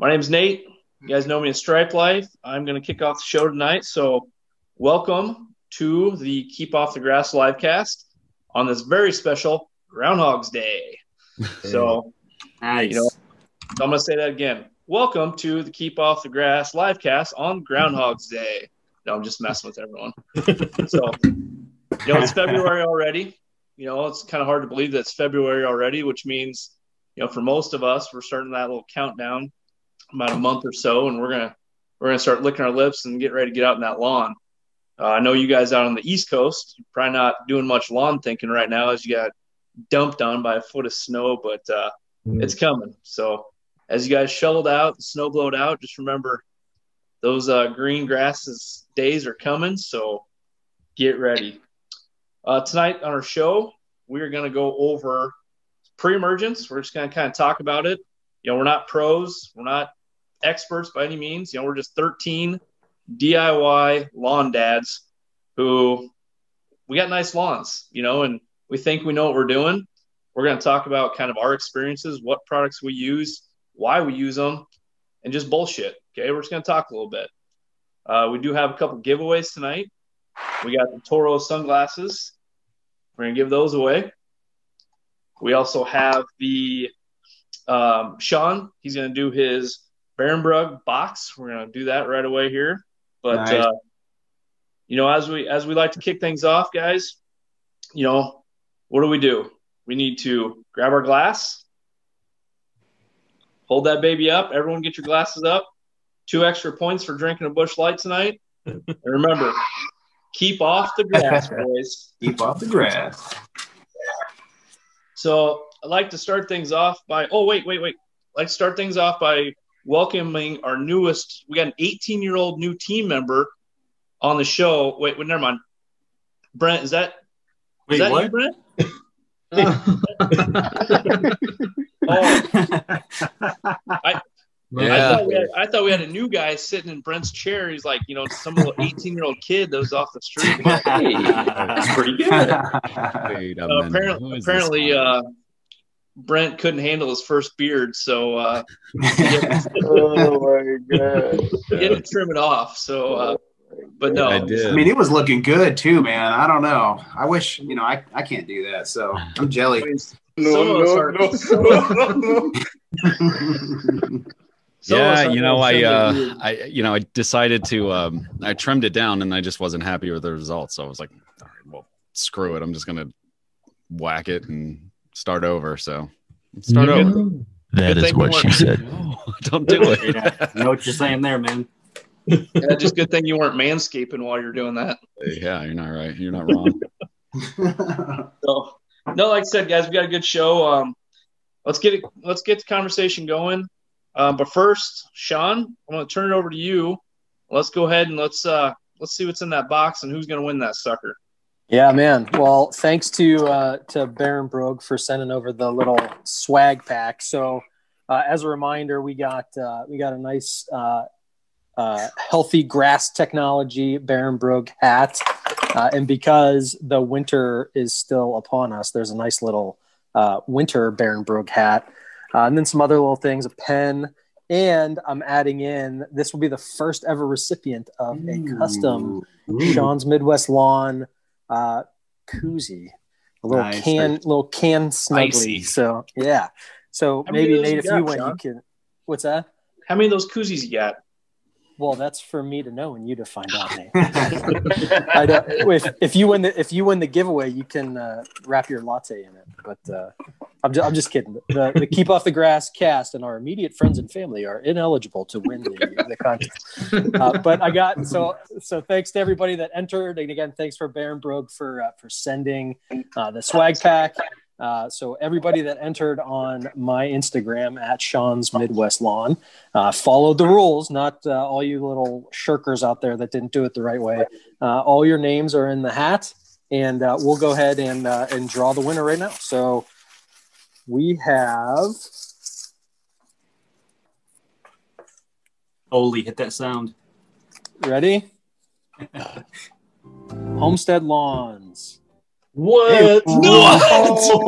My name's Nate. You guys know me as Stripe Life. I'm going to kick off the show tonight. So, welcome to the Keep Off the Grass livecast on this very special Groundhog's Day. So, Nice. you know, so I'm going to say that again. Welcome to the Keep Off the Grass livecast on Groundhog's Day. No, I'm just messing with everyone. so, you know, it's February already. You know, it's kind of hard to believe that it's February already, which means, you know, for most of us, we're starting that little countdown about a month or so, and we're gonna we're gonna start licking our lips and get ready to get out in that lawn. Uh, I know you guys out on the East Coast, you're probably not doing much lawn thinking right now as you got dumped on by a foot of snow, but uh, it's coming. So as you guys shoveled out, the snow blowed out, just remember those uh, green grasses days are coming. So get ready. Uh, tonight on our show, we're going to go over pre-emergence. We're just going to kind of talk about it. You know, we're not pros, we're not experts by any means. You know, we're just 13 DIY lawn dads who we got nice lawns, you know, and we think we know what we're doing. We're going to talk about kind of our experiences, what products we use, why we use them, and just bullshit. Okay, we're just going to talk a little bit. Uh, we do have a couple giveaways tonight. We got the Toro sunglasses. We're going to give those away. We also have the um, Sean. He's going to do his Barenbrug box. We're going to do that right away here. But Nice. uh, you know, as we as we like to kick things off, guys, you know, what do we do? We need to grab our glass, hold that baby up. Everyone, get your glasses up. Two extra points for drinking a Busch Light tonight. and remember, keep off the grass, boys. Keep off the grass. So I'd like to start things off by oh wait, wait, wait. I'd like to start things off by welcoming our newest we got an 18 year old new team member on the show. Wait, wait, never mind. Brent, is that, Wait, that what? you, Brent? Oh, I, thought we had, I thought we had a new guy sitting in Brent's chair. He's like, you know, some little 18 year old kid that was off the street. Hey, that's pretty good. Wait a Uh, minute. apparently, Who is this apparently, guy? uh, Brent couldn't handle his first beard, so uh, oh my god. he had to trim it off. So, uh, but no, I did. I mean, it was looking good too, man. I don't know. I wish, you know, I, I can't do that. So I'm jelly. No, Some of us no, no, no, no. some yeah, you know, I, uh. I, you know, I decided to, um, I trimmed it down, and I just wasn't happy with the results. So I was like, all right, well, screw it. I'm just gonna whack it and start over. So start Good- over. That Good is what she said. No, don't do it. yeah, I know what you're saying there, man. Yeah, just good thing you weren't manscaping while you're doing that. yeah, you're not right. You're not wrong. So, no, like I said, guys, we got a good show. Um, let's get it. Let's get the conversation going. Um, but first, Sean, I'm going to turn it over to you. Let's go ahead and let's uh, let's see what's in that box and who's going to win that sucker. Yeah, man. Well, thanks to uh, to Barenbrug for sending over the little swag pack. So, uh, as a reminder, we got uh, we got a nice uh, uh, healthy grass technology Barenbrug hat, uh, and because the winter is still upon us, there's a nice little uh, winter Barenbrug hat, uh, and then some other little things, a pen. And I'm adding in. This will be the first ever recipient of a custom Ooh. Sean's Midwest Lawn uh, koozie, a little Nice. can, little can snuggly. Icy. So yeah, so How maybe Nate, you if got, you win, Sean? you can. What's that? How many of those koozies you got? Well, that's for me to know and you to find out, Nate. I don't, if, if you win the if you win the giveaway, you can uh, wrap your latte in it. But uh, I'm just, I'm just kidding. The, the keep off the grass cast and our immediate friends and family are ineligible to win the, the contest. Uh, but I got so so thanks to everybody that entered, and again thanks for Barenbrug for uh, for sending uh, the swag pack. Uh, so everybody that entered on my Instagram at Sean's Midwest Lawn uh, followed the rules. Not uh, all you little shirkers out there that didn't do it the right way. All your names are in the hat, and we'll go ahead and and draw the winner right now. So we have Holy, hit that sound. ready. Homestead Lawns, What? No!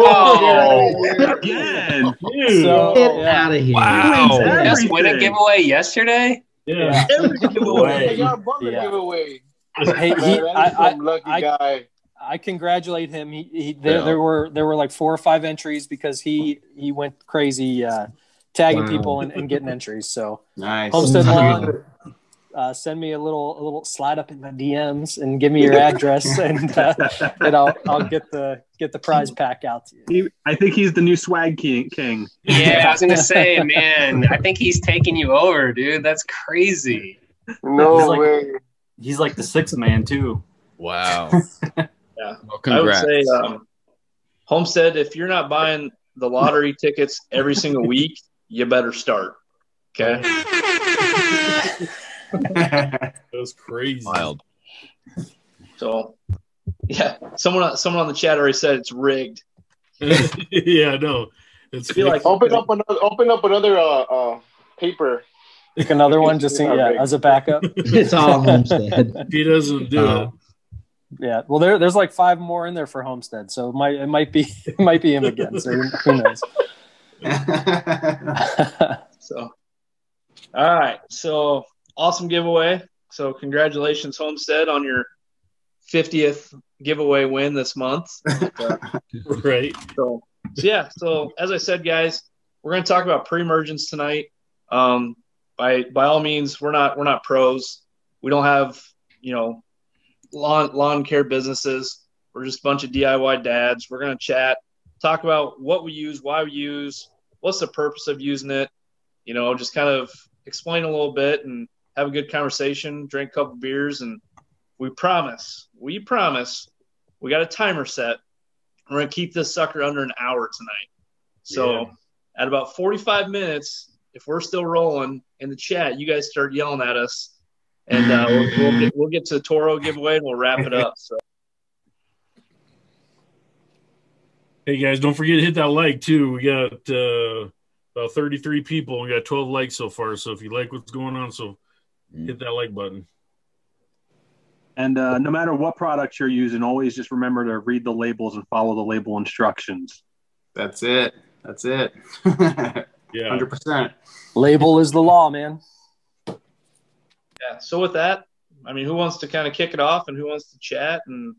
Oh, Again. Dude. So, Get yeah. out of here. Wow. Just win a giveaway yesterday. Yeah. Every giveaway. They got bumper Yeah. giveaway. Hey, he, that is I, I, lucky I- guy. I congratulate him. He, he there, Yeah. there were there were like four or five entries because he he went crazy uh, tagging Wow. people and, and getting entries. So Nice. Homestead Lawn, uh, send me a little a little slide up in my DMs and give me your address and uh, and I'll I'll get the get the prize pack out to you. He, I think he's the new swag king. king. Yeah, I was gonna say, man, I think he's taking you over, dude. That's crazy. No He's like- way. He's like the sixth man too. Wow. Yeah. Well, I would say, um, Homestead, if you're not buying the lottery tickets every single week, you better start. Okay. That was crazy. Wild. So, yeah, someone someone on the chat already said it's rigged. yeah, no. It's I feel like open up another open up another uh, uh paper. Pick another one just to, yeah as a backup. It's all homestead. He doesn't do Uh, it. Yeah, well there there's like five more in there for Homestead, so it might it might be it might be him again. So who knows? So, all right. So, awesome giveaway. So, congratulations, Homestead, on your 50th giveaway win this month. Right. So, so yeah. So as I said, guys, we're going to talk about pre-emergence tonight. Um, by by all means, we're not we're not pros. We don't have you know lawn lawn care businesses. We're just a bunch of DIY dads. We're going to chat, talk about what we use, why we use, what's the purpose of using it. You know, just kind of explain a little bit and have a good conversation. Drink a couple beers, and we promise, we promise, we got a timer set. We're gonna keep this sucker under an hour tonight. So Yeah. at about 45 minutes, if we're still rolling in the chat, you guys start yelling at us, and uh, we'll, we'll, get, we'll get to the Toro giveaway and we'll wrap it up. So Hey guys, don't forget to hit that like too. We got uh about 33 people. We got 12 likes so far. So if you like what's going on, so hit that like button. And uh, no matter what product you're using, always just remember to read the labels and follow the label instructions. That's it. That's it. Yeah. Hundred percent. Label is the law, man. Yeah. So with that, I mean, who wants to kind of kick it off and who wants to chat and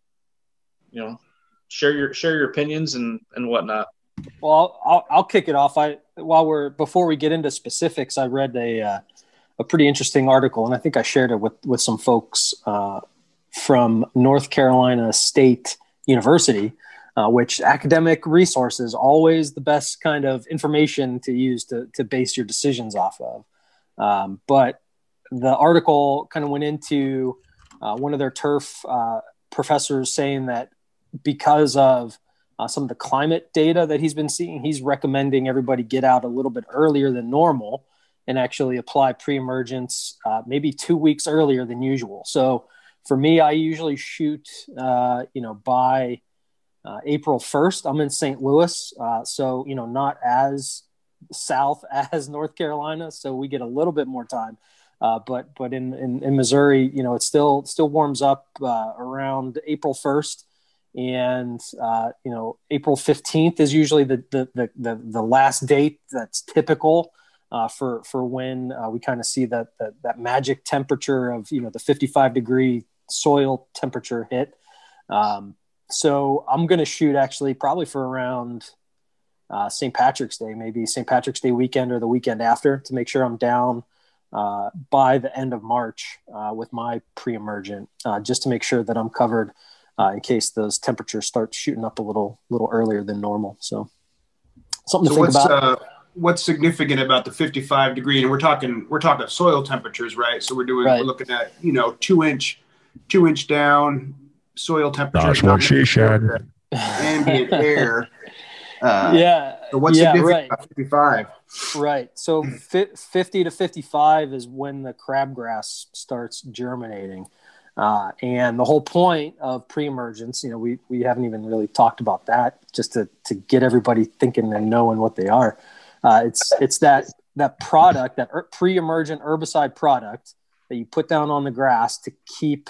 you know share your share your opinions and and whatnot. Well, I'll, I'll, kick it off. I while we're before we get into specifics, I read a uh, a pretty interesting article, and I think I shared it with with some folks uh, from North Carolina State University, uh, which academic resources always the best kind of information to use to to base your decisions off of. Um, but the article kind of went into uh, one of their turf uh, professors saying that because of uh, some of the climate data that he's been seeing, he's recommending everybody get out a little bit earlier than normal and actually apply pre-emergence uh, maybe two weeks earlier than usual. So for me, I usually shoot, uh, you know, by uh, April 1st. I'm in St. Louis, so you know, not as south as North Carolina, so we get a little bit more time. Uh, but but in, in, in Missouri, you know, it still still warms up uh, around April 1st and uh, you know April fifteenth is usually the, the the the the last date that's typical uh, for for when uh, we kind of see that, that that magic temperature of you know the fifty five degree soil temperature hit. Um, so I'm going to shoot actually probably for around uh, St. Patrick's Day, maybe St. Patrick's Day weekend or the weekend after to make sure I'm down uh, by the end of March uh, with my pre-emergent, uh, just to make sure that I'm covered uh, in case those temperatures start shooting up a little little earlier than normal. So something So to think what's about. uh, what's significant about the 55 degree? And we're talking we're talking soil temperatures, right? So we're doing Right. we're looking at you know two inch two inch down soil temperature. That's what she said. Ambient air. Uh, yeah, So what's yeah, significant right. about 55? Right. So fi- 50 to 55 is when the crabgrass starts germinating. Uh, and the whole point of pre-emergence, you know, we, we haven't even really talked about that just to, to get everybody thinking and knowing what they are. Uh, it's, it's that, that product, that er- pre-emergent herbicide product that you put down on the grass to keep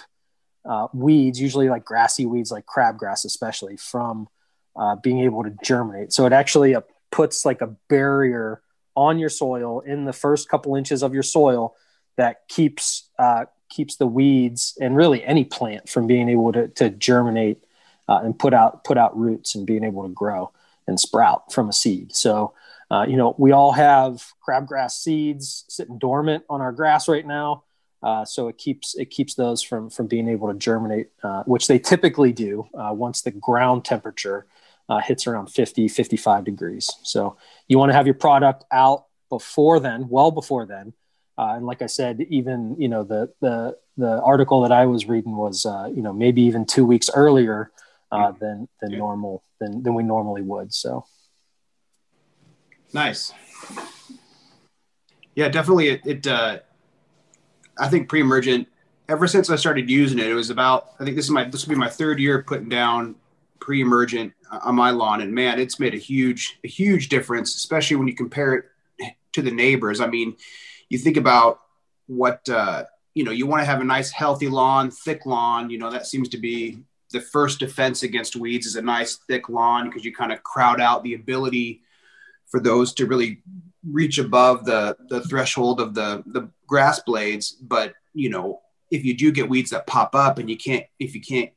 uh, weeds, usually like grassy weeds, like crabgrass, especially from uh, being able to germinate. So it actually uh, puts like a barrier on your soil in the first couple inches of your soil that keeps uh, keeps the weeds and really any plant from being able to, to germinate uh, and put out put out roots and being able to grow and sprout from a seed. So uh, you know we all have crabgrass seeds sitting dormant on our grass right now. Uh, so it keeps it keeps those from from being able to germinate, uh, which they typically do uh, once the ground temperature uh, hits around 50, 55 degrees. So you want to have your product out before then, well before then. Uh, and like I said, even you know the the the article that I was reading was uh, you know maybe even two weeks earlier uh, than than yeah. normal than than we normally would. So nice. Yeah, definitely. It, it uh, I think pre-emergent. Ever since I started using it, it was about. I think this is my this will be my third year putting down pre-emergent on my lawn, and man, it's made a huge a huge difference, especially when you compare it to the neighbors. I mean, you think about what uh, you know. You want to have a nice, healthy lawn, thick lawn. You know that seems to be the first defense against weeds is a nice thick lawn because you kind of crowd out the ability for those to really reach above the the threshold of the the grass blades. But you know, if you do get weeds that pop up and you can't if you can't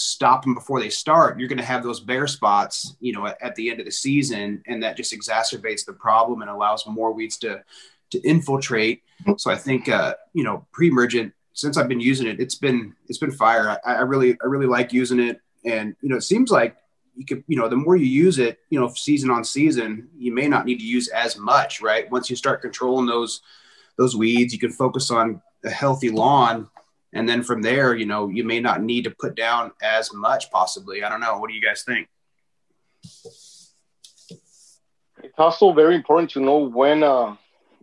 stop them before they start, you're going to have those bare spots, you know, at, at, the end of the season, and that just exacerbates the problem and allows more weeds to to infiltrate. So I think, uh, you know, pre-emergent since I've been using it, it's been it's been fire. I, I really I really like using it, and you know, it seems like you could, you know, the more you use it, you know, season on season, you may not need to use as much, right? Once you start controlling those those weeds, you can focus on a healthy lawn and then from there you know you may not need to put down as much possibly. I don't know. What do you guys think? It's also very important to know when uh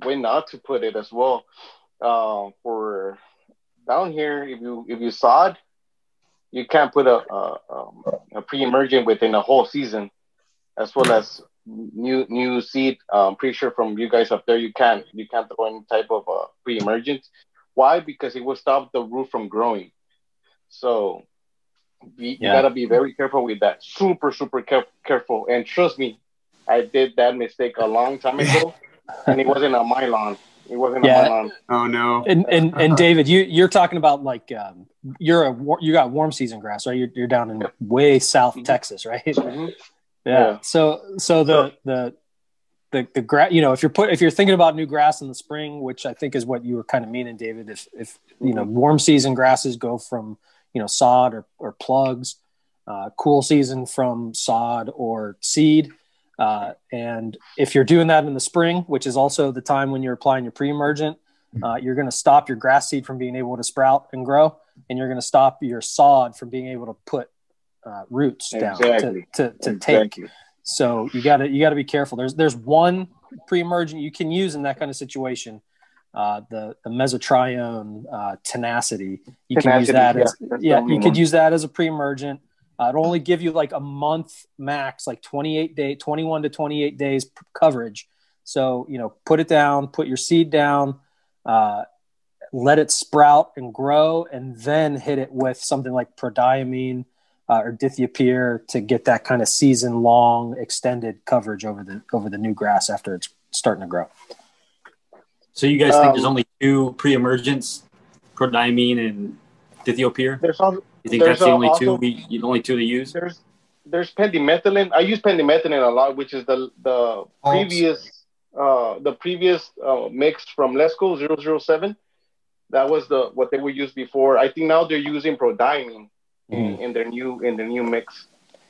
when not to put it as well. Uh, for down here if you if you sod you can't put a a, um, a pre-emergent within a whole season as well as new new seed. I'm um, pretty sure from you guys up there you can't you can't throw any type of uh, pre-emergent why? Because it will stop the root from growing. So be, yeah. you gotta be very careful with that. Super, super care- careful. And trust me, I did that mistake a long time ago, and it wasn't on my lawn. It wasn't yeah. on my lawn. Oh no. And and, and David, you you're talking about like um, you're a you got warm season grass, right? You're, you're down in way south mm-hmm. Texas, right? Mm-hmm. Yeah. yeah. So so the the the the grass you know if you're put if you're thinking about new grass in the spring which i think is what you were kind of meaning david if if you know mm-hmm. warm season grasses go from you know sod or, or plugs uh, cool season from sod or seed uh, and if you're doing that in the spring which is also the time when you're applying your pre-emergent uh, you're going to stop your grass seed from being able to sprout and grow and you're going to stop your sod from being able to put uh, roots exactly. down to, to, to exactly. take so you got to you got to be careful. There's there's one pre-emergent you can use in that kind of situation. Uh, the the mesotrione uh, tenacity. You tenacity, can use that as yeah. You one. could use that as a pre-emergent. Uh, it'll only give you like a month max, like 28 day, 21 to 28 days coverage. So you know, put it down, put your seed down, uh, let it sprout and grow, and then hit it with something like prodiamine uh, or dithiopyr to get that kind of season long extended coverage over the over the new grass after it's starting to grow. So you guys um, think there's only two pre-emergents, prodiamine and dithiopyr? There's also, you think that's the only also, two we the only two to use? There's there's pendimethalin. I use pendimethalin a lot, which is the the previous uh, the previous uh, mix from Lesco 007. That was the what they would use before. I think now they're using prodiamine mm. in, their new in their new mix.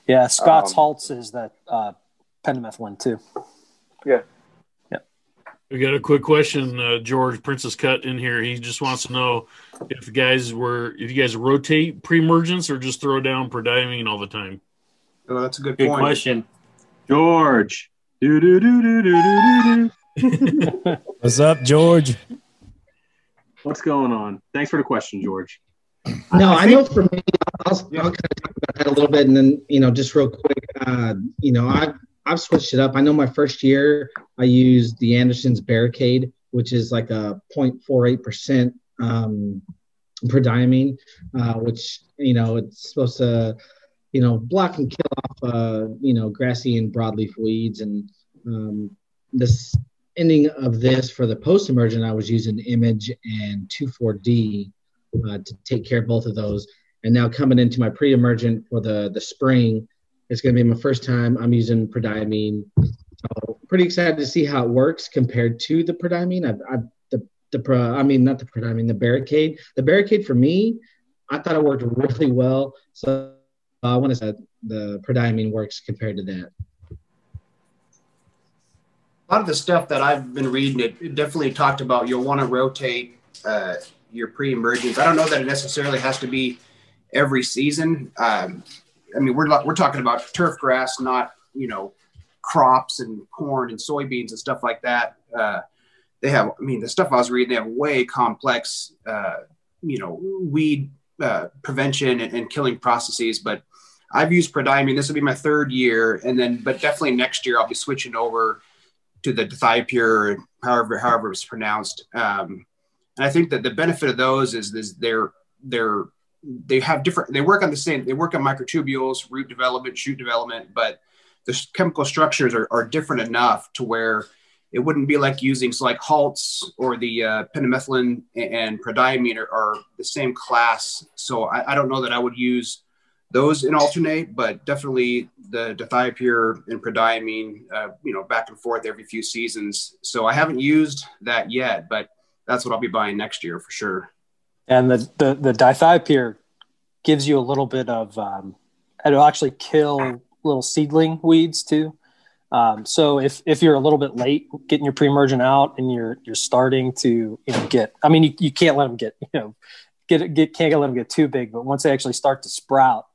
Yeah, Scott's um, Halts is that uh, pendimethalin too. Yeah. Yeah. We got a quick question, uh, George Princess Cut in here. He just wants to know if you guys were if you guys rotate pre-emergence or just throw down prodiamine all the time. Oh, that's a good, good point. question. George. Do, do, do, do, do, do, What's up, George? What's going on? Thanks for the question, George. No, I, I know for me, I'll, I'll, kind of talk about that a little bit, and then you know, just real quick, uh, you know, I've I've switched it up. I know my first year I used the Anderson's Barricade, which is like a 0.48 percent um, prodiamine, uh, which you know it's supposed to you know block and kill off uh, you know grassy and broadleaf weeds. And um, this ending of this for the post emergent, I was using Image and 2,4-D uh, to take care of both of those. And now coming into my pre emergent for the the spring, it's going to be my first time I'm using prodiamine. So pretty excited to see how it works compared to the prodiamine. I've, I've the the pro, I mean not the prodiamine, the barricade. The barricade for me, I thought it worked really well. So I want to say the prodiamine works compared to that. A lot of the stuff that I've been reading, it, it definitely talked about you'll want to rotate uh, your pre-emergence. I don't know that it necessarily has to be every season. Um, I mean, we're we're talking about turf grass, not you know crops and corn and soybeans and stuff like that. Uh, they have, I mean, the stuff I was reading, they have way complex, uh, you know, weed uh, prevention and, and, killing processes. But I've used prodiamine. This will be my third year, and then, but definitely next year I'll be switching over to the Dithiopyr, however however it's pronounced. Um, and I think that the benefit of those is, is they're they're they have different. They work on the same. They work on microtubules, root development, shoot development, but the chemical structures are, are different enough to where it wouldn't be like using so like halts or the uh, pendimethalin and prodiamine are, are, the same class. So I, I, don't know that I would use those in alternate, but definitely the dithiopyr and prodiamine, uh, you know, back and forth every few seasons. So I haven't used that yet, but that's what I'll be buying next year for sure. And the the, the dithiopyr gives you a little bit of um, it'll actually kill little seedling weeds too. Um, so if if you're a little bit late getting your pre-emergent out and you're you're starting to you know get I mean you, you can't let them get you know get get can't let them get too big but once they actually start to sprout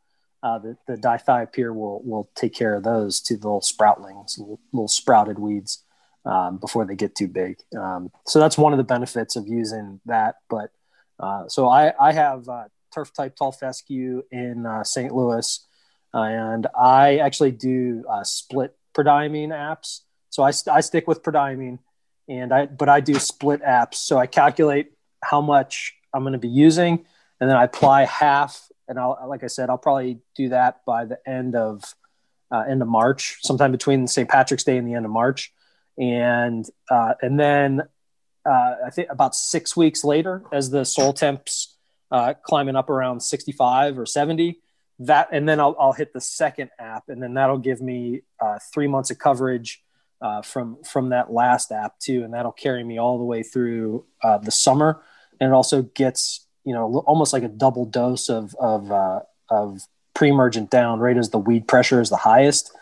uh, the the dithiopyr will will take care of those to the little sproutlings little, little sprouted weeds um, before they get too big um, so that's one of the benefits of using that but uh, so I I have uh, turf type tall fescue in uh, St. Louis and I actually do uh, split prodiamine apps. So I, st- I stick with prodiamine, and I but I do split apps. So I calculate how much I'm going to be using, and then I apply half. And I'll like I said, I'll probably do that by the end of uh, end of March, sometime between St. Patrick's Day and the end of March, and uh, and then uh, I think about six weeks later, as the soil temps uh, climbing up around 65 or 70, that and then I'll, I'll hit the second app and then that'll give me uh, three months of coverage uh, from from that last app too and that'll carry me all the way through uh, the summer and it also gets you know almost like a double dose of of, uh, of pre-emergent down right as the weed pressure is the highest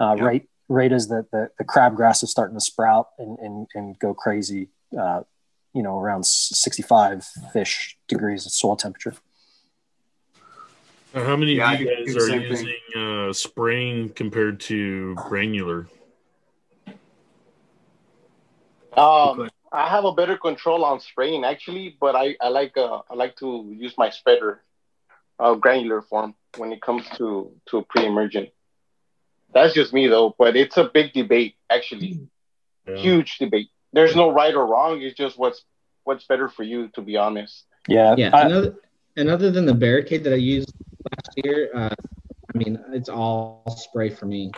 uh, yeah. right right as the, the, the crabgrass is starting to sprout and, and, and go crazy uh, you know around 65 fish degrees of soil temperature how many yeah, of you guys are using uh, spraying compared to granular? Um, I have a better control on spraying actually, but I, I like uh, I like to use my spreader, uh, granular form when it comes to to pre-emergent. That's just me though, but it's a big debate actually, yeah. huge debate. There's no right or wrong. It's just what's what's better for you, to be honest. Yeah, yeah. I, and, other, and other than the barricade that I used last year, uh, I mean, it's all spray for me.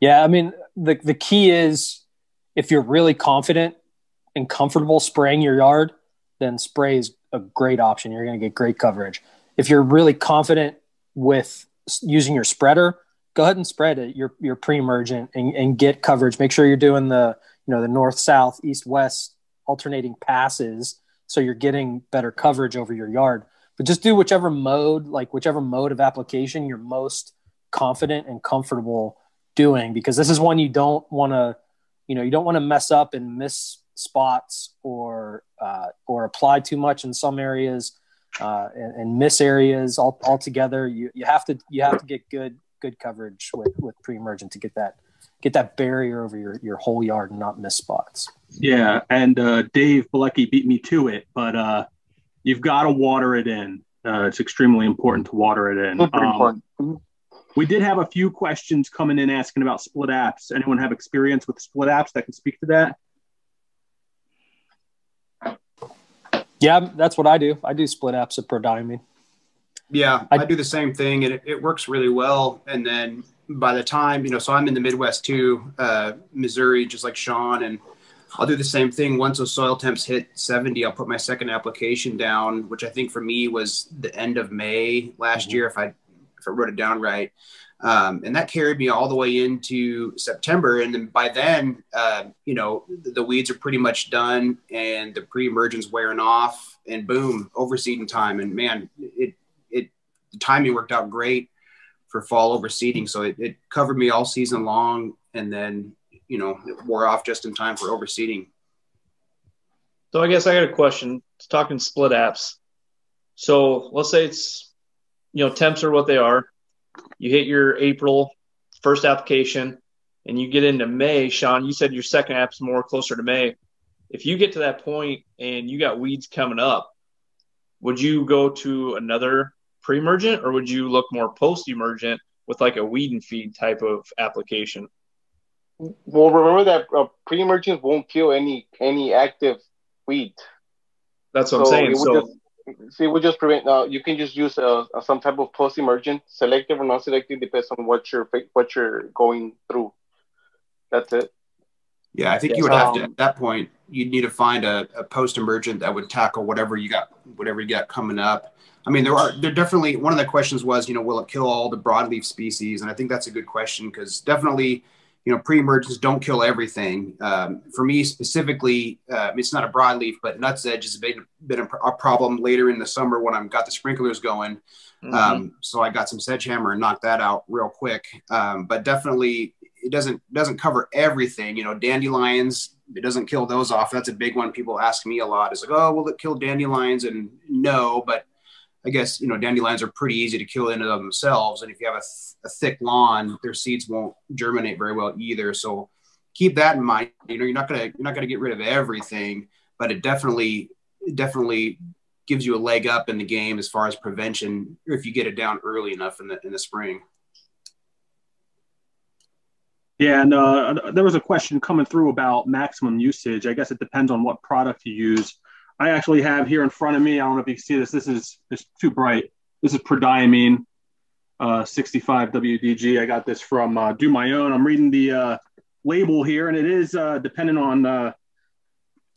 Yeah, I mean, the the key is if you're really confident and comfortable spraying your yard, then spray is a great option. You're going to get great coverage. If you're really confident with using your spreader, go ahead and spread it. Your your pre-emergent and, and get coverage. Make sure you're doing the you know the north south east west alternating passes so you're getting better coverage over your yard but just do whichever mode, like whichever mode of application you're most confident and comfortable doing, because this is one you don't want to, you know, you don't want to mess up and miss spots or uh, or apply too much in some areas uh, and, and miss areas all, altogether. You you have to you have to get good good coverage with with pre-emergent to get that get that barrier over your your whole yard and not miss spots. Yeah, and uh, Dave Bilecki beat me to it, but uh, you've got to water it in. Uh, it's extremely important to water it in. Um, we did have a few questions coming in asking about split apps. Anyone have experience with split apps that can speak to that? Yeah, that's what I do. I do split apps at prodiamine. Yeah, I, I do the same thing, and it, it, works really well. And then by the time you know, so I'm in the Midwest too, uh, Missouri, just like Sean, and I'll do the same thing. Once those soil temps hit 70, I'll put my second application down, which I think for me was the end of May last mm-hmm. year, if I if I wrote it down right. Um, and that carried me all the way into September. And then by then, uh, you know, the, the, weeds are pretty much done and the pre-emergence wearing off and boom, overseeding time. And man, it, it, the timing worked out great for fall overseeding. So it, it covered me all season long. And then, you know, it wore off just in time for overseeding. So I guess I got a question. It's talking split apps. So let's say it's, you know, temps are what they are you hit your April first application and you get into May, Sean, you said your second app's more closer to May. If you get to that point and you got weeds coming up, would you go to another pre-emergent or would you look more post-emergent with like a weed and feed type of application? Well, remember that uh, pre-emergent won't kill any any active weed. That's what so I'm saying. So just, See, we just prevent. Uh, you can just use uh, some type of post-emergent, selective or non-selective, depends on what you're what you're going through. That's it. Yeah, I think yes. you would have to um, at that point. You'd need to find a, a post-emergent that would tackle whatever you got, whatever you got coming up. I mean, there are there definitely one of the questions was, you know, will it kill all the broadleaf species? And I think that's a good question because definitely you know, pre-emergence don't kill everything. Um, for me specifically, uh, it's not a broadleaf, but nutsedge has been, been a, a, problem later in the summer when I've got the sprinklers going. Mm-hmm. Um, so I got some sedgehammer and knocked that out real quick. Um, but definitely, it doesn't doesn't cover everything. You know, dandelions, it doesn't kill those off. That's a big one. People ask me a lot. It's like, oh, will it kill dandelions? And no, but I guess you know dandelions are pretty easy to kill into themselves, and if you have a, th- a, thick lawn, their seeds won't germinate very well either. So keep that in mind. You know, you're not gonna you're not gonna get rid of everything, but it definitely it definitely gives you a leg up in the game as far as prevention if you get it down early enough in the in the spring. Yeah, and uh, there was a question coming through about maximum usage. I guess it depends on what product you use. I actually have here in front of me. I don't know if you can see this. This is it's too bright. This is prodiamine, uh, 65 WDG. I got this from uh, Do My Own. I'm reading the uh, label here, and it is uh, dependent on. Uh,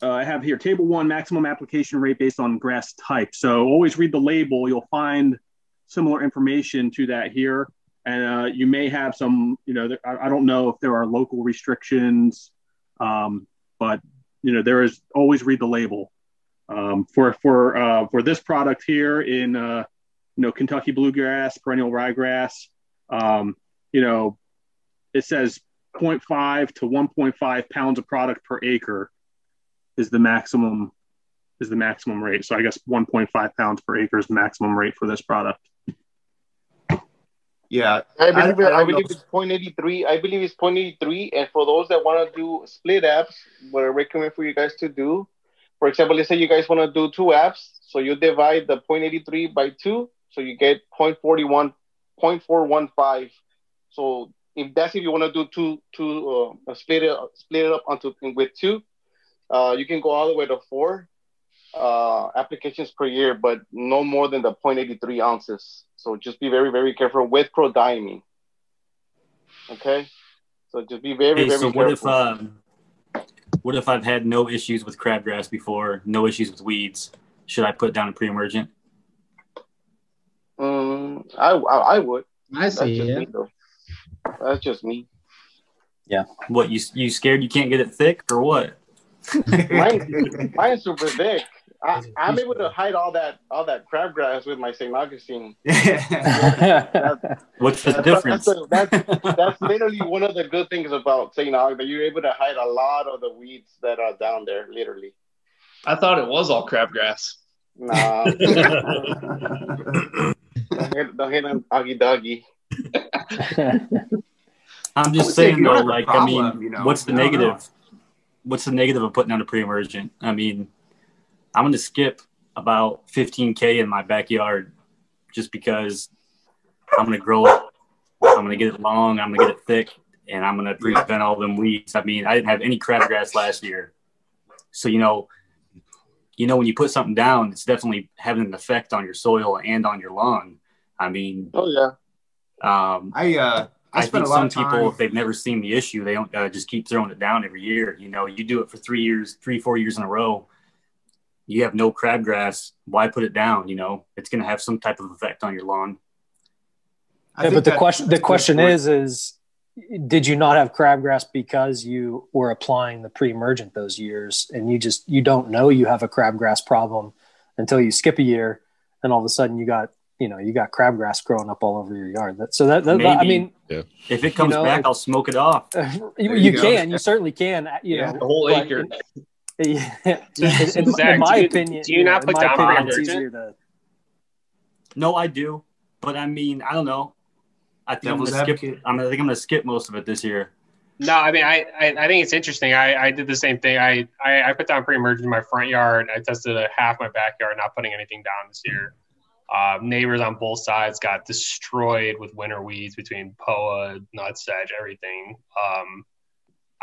I have here table one maximum application rate based on grass type. So always read the label. You'll find similar information to that here, and uh, you may have some. You know, I, don't know if there are local restrictions, um, but you know there is always read the label. Um, for for uh, for this product here in uh, you know Kentucky bluegrass, perennial ryegrass, um, you know, it says 0.5 to 1.5 pounds of product per acre is the maximum is the maximum rate. So I guess 1.5 pounds per acre is the maximum rate for this product. Yeah, I believe, I, I believe it's 0.83. I believe it's 0.83. And for those that want to do split apps, what I recommend for you guys to do for example, let's say you guys want to do two apps. So you divide the 0.83 by two. So you get 0.41, 0.415. So if that's if you want to do two, two, uh, split it, split it up onto with two, uh, you can go all the way to four uh, applications per year, but no more than the 0.83 ounces. So just be very, very careful with prodiamine. Okay. So just be very, hey, very so careful. what if um, what if I've had no issues with crabgrass before, no issues with weeds? Should I put down a pre-emergent? Um, I, I, I would. I see. That's yeah. Me, That's just me. Yeah. What you you scared you can't get it thick or what? mine, mine's super thick. I, am able to hide all that all that crabgrass with my St. Augustine. What's the difference? That's, that's, that's, literally one of the good things about St. Augustine. You're able to hide a lot of the weeds that are down there, literally. I thought it was all crabgrass. Nah. don't hit, don't hit on Augie Doggy. I'm just saying though, like, problem, I mean, you know? what's the negative? What's the negative of putting down a pre-emergent? I mean, I'm going to skip about 15K in my backyard just because I'm going to grow it. I'm going to get it long. I'm going to get it thick and I'm going to prevent all them weeds. I mean, I didn't have any crabgrass last year. So, you know, you know, when you put something down, it's definitely having an effect on your soil and on your lawn. I mean, oh yeah. Um, I uh, I, I spent think a lot some of time. people, if they've never seen the issue, they don't uh, just keep throwing it down every year. You know, you do it for three years, three, four years in a row. You have no crabgrass. Why put it down? You know, it's going to have some type of effect on your lawn. Yeah, but the question the that's a good question point. is is did you not have crabgrass because you were applying the pre-emergent those years and you just you don't know you have a crabgrass problem until you skip a year and all of a sudden you got you know you got crabgrass growing up all over your yard that, so that, that I Maybe. mean If it comes know, back, if- I'll smoke it off. you, you you can you certainly can you Yeah, know The whole acre. in, in, in, in Zach, my do you- opinion do you not know, put in my down opinion, it's pre-emergent? easier to No, I do, but I mean, I don't know. I think Devil's I'm gonna skip. I'm I think I'm gonna skip most of it this year. No, I mean, I, I, I think it's interesting. I, I did the same thing. I, I, I put down pre-emergent in my front yard. I tested a half my backyard, not putting anything down this year. Uh, neighbors on both sides got destroyed with winter weeds between POA, nutsedge, everything. Um,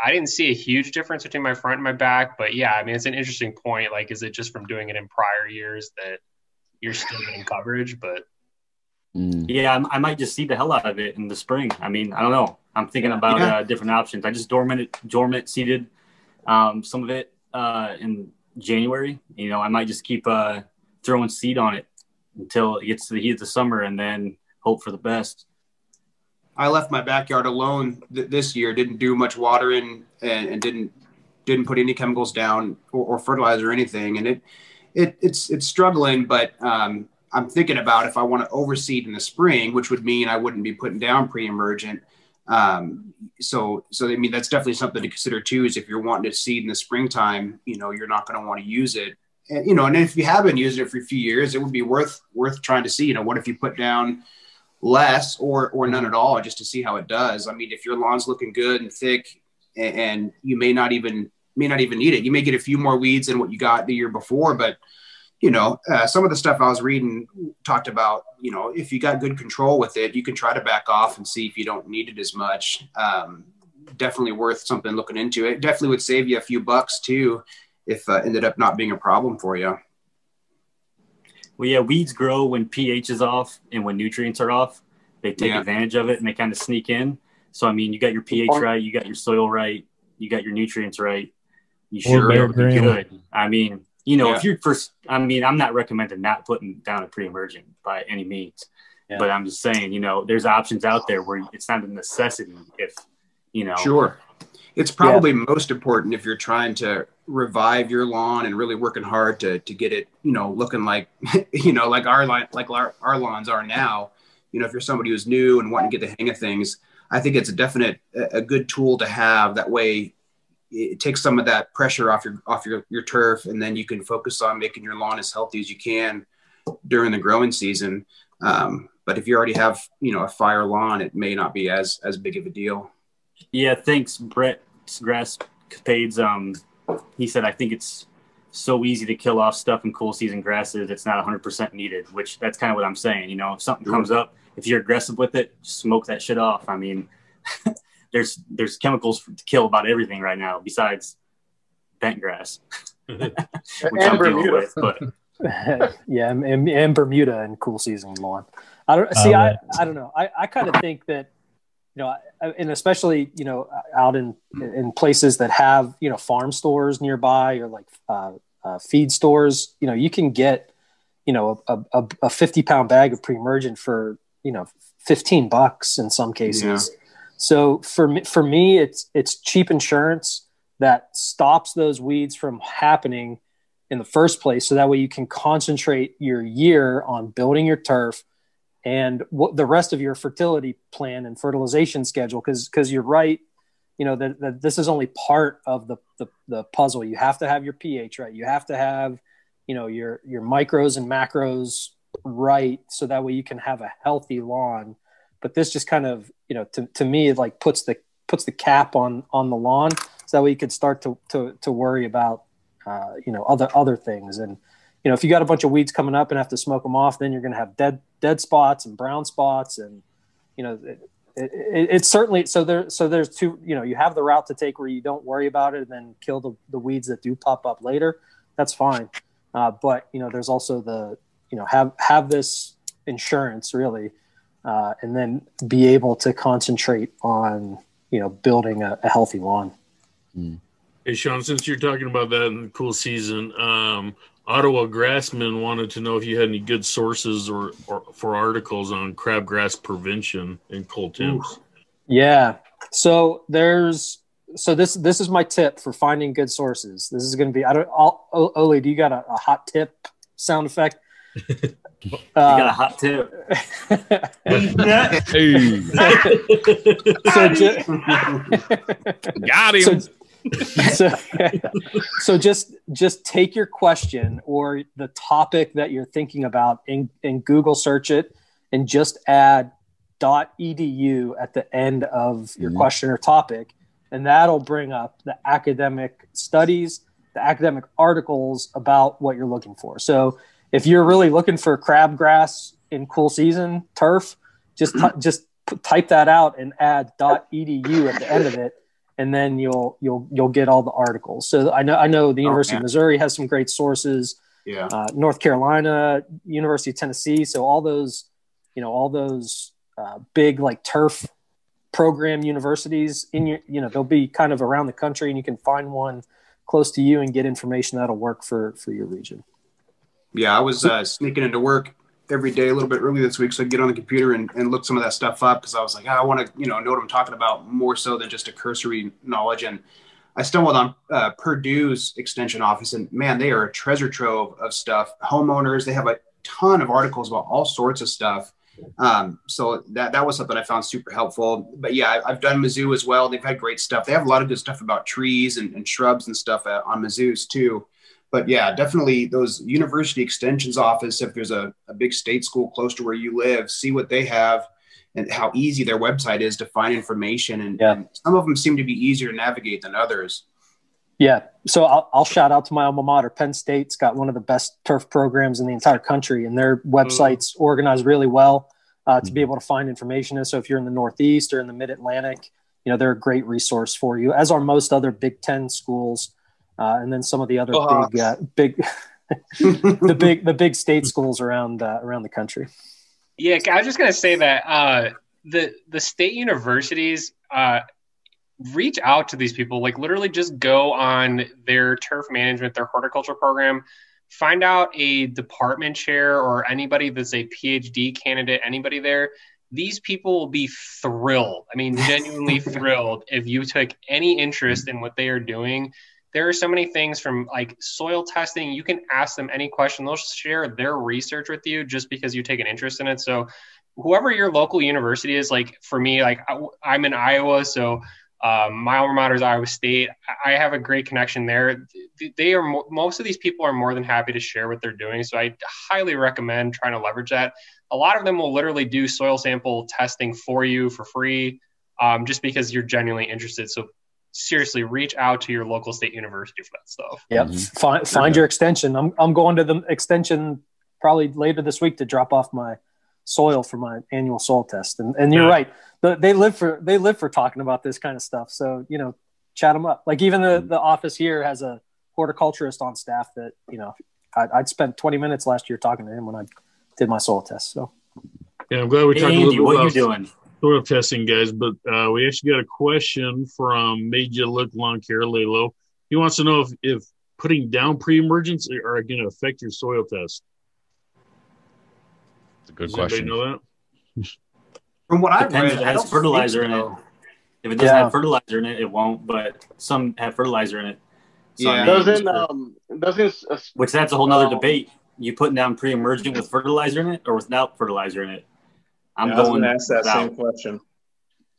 I didn't see a huge difference between my front and my back, but yeah, I mean, it's an interesting point. Like, is it just from doing it in prior years that you're still getting coverage? But Mm. Yeah, I'm- I, might just seed the hell out of it in the spring. I mean, I don't know. I'm thinking about Yeah. uh, different options. I just dormant dormant seeded um, some of it uh, in January. You know, I might just keep uh, throwing seed on it until it gets to the heat of the summer, and then hope for the best. I left my backyard alone th- this year. Didn't do much watering and, and didn't didn't put any chemicals down or, or fertilizer or anything. And it it it's it's struggling, but um, I'm thinking about if I want to overseed in the spring, which would mean I wouldn't be putting down pre-emergent. Um, so so I mean that's definitely something to consider too. Is if you're wanting to seed in the springtime, you know you're not going to want to use it. And, you know, and if you have been using it for a few years, it would be worth worth trying to see. You know, what if you put down less or or none at all just to see how it does. I mean, if your lawn's looking good and thick, and, and you may not even may not even need it. You may get a few more weeds than what you got the year before, but you know, uh, some of the stuff I was reading talked about. You know, if you got good control with it, you can try to back off and see if you don't need it as much. Um, definitely worth something looking into. It definitely would save you a few bucks too if uh, ended up not being a problem for you. Well, yeah, weeds grow when pH is off and when nutrients are off. They take Yeah. advantage of it and they kind of sneak in. So, I mean, you got your pH right, you got your soil right, you got your nutrients right. You should be able to be Grylls. good. I mean, you know, Yeah. if you're first, I mean, I'm not recommending not putting down a pre-emergent by any means, Yeah. but I'm just saying, you know, there's options out there where it's not a necessity if, you know, Sure. It's probably most important if you're trying to revive your lawn and really working hard to to get it, you know, looking like, you know, like our line, like our, our lawns are now. You know, if you're somebody who's new and wanting to get the hang of things, I think it's a definite a good tool to have. That way, it takes some of that pressure off your off your your turf, and then you can focus on making your lawn as healthy as you can during the growing season. Um, but if you already have, you know, a fire lawn, it may not be as as big of a deal. Yeah, thanks, Brett Grass Capades. Um, he said, I think it's so easy to kill off stuff in cool season grasses. It's not 100% needed, which that's kind of what I'm saying. You know, if something Sure. comes up, if you're aggressive with it, smoke that shit off. I mean, there's there's chemicals to kill about everything right now besides bent grass, mm-hmm. which And I'm dealing Bermuda. with. But yeah, and, and, and Bermuda and cool season lawn. I don't see. Oh, I. I don't know. I, I kind of think that you know, and especially you know out in in places that have you know farm stores nearby or like uh, uh, feed stores. You know, you can get you know a, a, a fifty pound bag of pre-emergent for you know fifteen bucks in some cases. So for me, for me, it's it's cheap insurance that stops those weeds from happening in the first place so that way you can concentrate your year on building your turf and what the rest of your fertility plan and fertilization schedule because because you're right you know that, that this is only part of the, the the puzzle. You have to have your ph right. You have to have you know your your micros and macros right so that way you can have a healthy lawn. But this just kind of you know to, to me it like puts the puts the cap on on the lawn so that way you could start to to, to worry about uh, you know other other things. And you know if you got a bunch of weeds coming up and have to smoke them off then you're going to have dead dead spots and brown spots and you know it, it, it's certainly so there so there's two you know you have the route to take where you don't worry about it and then kill the, the weeds that do pop up later that's fine Uh, but you know, there's also the you know have have this insurance really, uh, and then be able to concentrate on you know building a, a healthy lawn. Hey, Sean, since you're talking about that in the cool season, um, Ottawa Grassman wanted to know if you had any good sources or, or for articles on crabgrass prevention in cold temps. Yeah. So there's so this this is my tip for finding good sources. This is going to be I don't I'll, O- Oli, do you got a, a hot tip sound effect? you got a hot tip. Uh, hey. so Got him. So, so, so just just take your question or the topic that you're thinking about and, and Google search it and just add. edu at the end of your mm-hmm. question or topic. And that'll bring up the academic studies the academic articles about what you're looking for. So if you're really looking for crabgrass in cool season turf just ty- just p- type that out and add. edu at the end of it and then you'll you'll you'll get all the articles. So i know i know the university of missouri has some great sources. Yeah. uh, north carolina university of tennessee. So all those you know all those uh, big like turf program universities in your you know they'll be kind of around the country and you can find one close to you and get information that'll work for for your region. Yeah, I was uh, sneaking into work every day a little bit early this week, so I get on the computer and, and look some of that stuff up because I was like, "Ah, I want to, you know, know what I'm talking about more so than just a cursory knowledge. And I stumbled on uh, Purdue's extension office, and man, they are a treasure trove of stuff. Homeowners, they have a ton of articles about all sorts of stuff. Um, so that that was something I found super helpful. But yeah, I, I've done Mizzou as well. They've had great stuff. They have a lot of good stuff about trees and, and shrubs and stuff uh, on Mizzou's too but yeah, definitely those university extensions office. If there's a, a big state school close to where you live, see what they have and how easy their website is to find information. And, and some of them seem to be easier to navigate than others. Yeah. So I'll, I'll shout out to my alma mater. Penn State's got one of the best turf programs in the entire country, and their website's organized really well uh, to be able to find information. And so if you're in the Northeast or in the Mid Atlantic, you know they're a great resource for you, as are most other Big Ten schools, uh, and then some of the other Go big, uh, big, the big, the big state schools around uh, around the country. Yeah, I was just gonna say that uh, the the state universities uh, reach out to these people. Like literally, just go on their turf management, their horticulture program, find out a department chair or anybody that's a PhD candidate, anybody there. These people will be thrilled. I mean, genuinely thrilled if you took any interest in what they are doing. There are so many things from like soil testing. You can ask them any question. They'll share their research with you just because you take an interest in it. So, whoever your local university is, like for me, like I- I'm in Iowa, so um, my alma mater is Iowa State. I I have a great connection there. They are mo- most of these people are more than happy to share what they're doing. So I highly recommend trying to leverage that. A lot of them will literally do soil sample testing for you for free, um, just because you're genuinely interested. So seriously, reach out to your local state university for that stuff. Yep. Mm-hmm. Find find your extension. I'm I'm going to the extension probably later this week to drop off my soil for my annual soil test. And and you're Yeah. right. The, they live for they live for talking about this kind of stuff. So you know, chat them up. Like even the mm-hmm. the office here has a horticulturist on staff that you know I, I'd spent 20 minutes last year talking to him when I did my soil test. So Yeah, I'm glad we Hey, talked a Andy, little bit what you about doing? Soil testing, guys. But uh, we actually got a question from Made You Look Lawn Care Lalo. He wants to know if, if putting down pre-emergence are going to affect your soil test. It's a good Does anybody question. know that? From what I've Depends read, if it has fertilizer in it. If it doesn't Yeah. have fertilizer in it, it won't. But some have fertilizer in it. So, I Yeah. mean, Doesn't um doesn't uh, which that's a whole nother um, debate. You putting down pre-emergent with fertilizer in it or without fertilizer in it? I'm Yeah, going gonna ask that without. same question.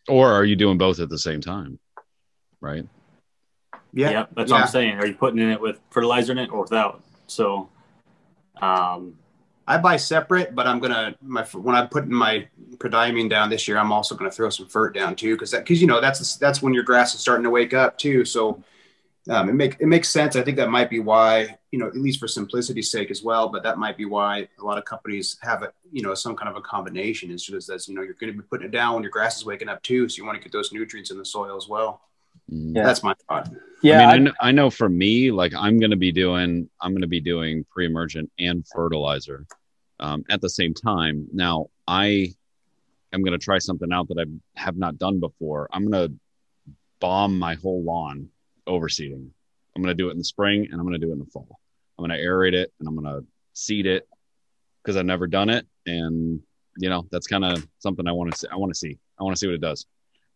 Or are you doing both at the same time? Right? Yeah, Yeah, that's yeah. what I'm saying. Are you putting in it with fertilizer in it or without? So, um, I buy separate, but I'm gonna my when I put my prodiamine down this year, I'm also gonna throw some fert down too, because that because you know that's that's when your grass is starting to wake up too. So um, it make it makes sense. I think that might be why you know at least for simplicity's sake as well. But that might be why a lot of companies have it. You know, some kind of a combination is just as you know you're going to be putting it down when your grass is waking up too. So you want to get those nutrients in the soil as well. Yeah. That's my thought. Yeah. I mean, I, know, I know for me, like I'm going to be doing, I'm going to be doing pre-emergent and fertilizer um, at the same time. Now, I am going to try something out that I have not done before. I'm going to bomb my whole lawn overseeding. I'm going to do it in the spring and I'm going to do it in the fall. I'm going to aerate it and I'm going to seed it because I've never done it. And, you know, that's kind of something I want to see. I want to see. I want to see what it does.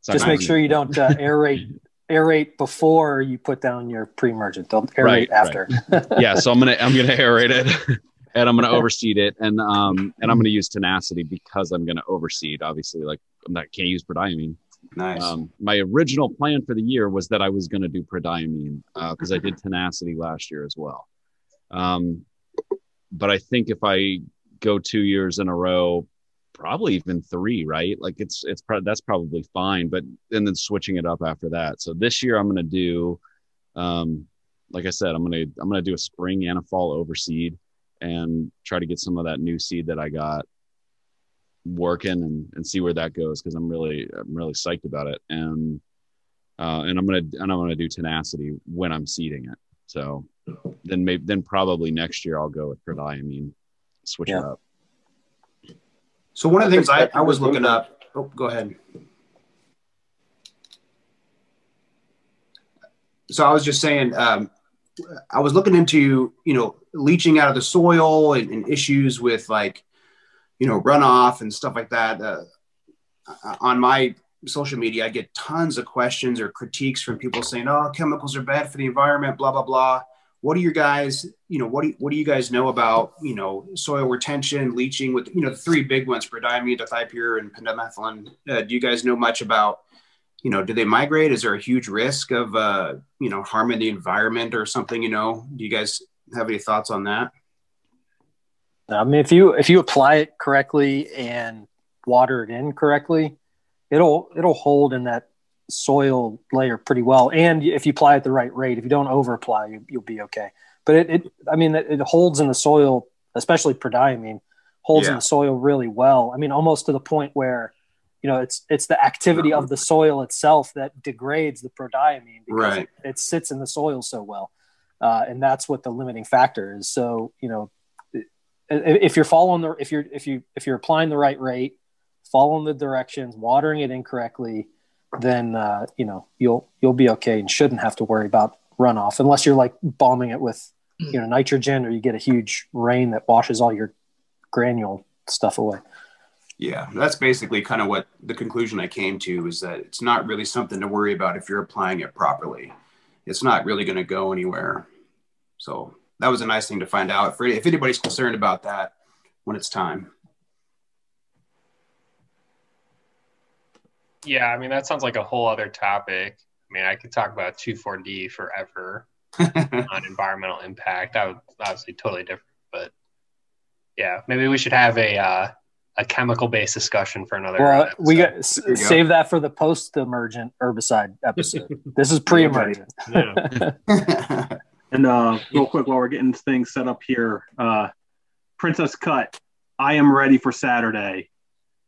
Just make sure you don't uh, aerate aerate before you put down your pre-emergent. Don't aerate right, after. Right. yeah, so I'm gonna I'm gonna aerate it, and I'm gonna overseed it, and um and I'm gonna use tenacity because I'm gonna overseed. Obviously, like I'm not can't use prodiamine. Nice. Um, my original plan for the year was that I was going to do prodiamine because uh, I did tenacity last year as well. Um, but I think if I go two years in a row, probably even three, right? Like it's it's pro- that's probably fine, but and then switching it up after that. So this year I'm going to do, um, like I said, I'm gonna I'm gonna do a spring and a fall overseed and try to get some of that new seed that I got working and, and see where that goes because I'm really I'm really psyched about it and uh, and I'm gonna and I'm gonna do tenacity when I'm seeding it. So then maybe then probably next year I'll go with prodiamine, switch yeah. it up. So one of the things I, I was looking up. Oh, go ahead. So I was just saying, um, I was looking into you know leaching out of the soil and, and issues with like you know runoff and stuff like that. Uh, on my social media, I get tons of questions or critiques from people saying, "Oh, chemicals are bad for the environment," blah blah blah. What do your guys you know what do you, what do you guys know about you know soil retention leaching with you know the three big ones prodiamine dithiopyr and pendimethalin. Uh, do you guys know much about you know do they migrate? Is there a huge risk of uh, you know harming the environment or something you know? Do you guys have any thoughts on that i mean if you if you apply it correctly and water it in correctly it'll it'll hold in that soil layer pretty well. And if you apply at the right rate, if you don't over apply, you, will be okay. But it, it, I mean, it, it, holds in the soil, especially prodiamine, holds yeah. in the soil really well. I mean, almost to the point where, you know, it's it's the activity of the soil itself that degrades the prodiamine because right. it, it, sits in the soil so well, uh, and that's what the limiting factor is. So, you know, if you're following the if you're if you if you're applying the right rate, following the directions, watering it incorrectly, then uh, you know you'll you'll be okay and shouldn't have to worry about runoff unless you're like bombing it with you know nitrogen or you get a huge rain that washes all your granule stuff away. Yeah, that's basically kind of what the conclusion I came to is that it's not really something to worry about if you're applying it properly. It's not really going to go anywhere. So that was a nice thing to find out. For if anybody's concerned about that when it's time. Yeah, I mean that sounds like a whole other topic. I mean, I could talk about 2,4-D forever on environmental impact. That would obviously totally different, but yeah, maybe we should have a uh, a chemical based discussion for another. Well, episode. we got save that for the post emergent herbicide episode. this is pre emergent. And uh, real quick, while we're getting things set up here, uh, Princess Cut, I am ready for Saturday.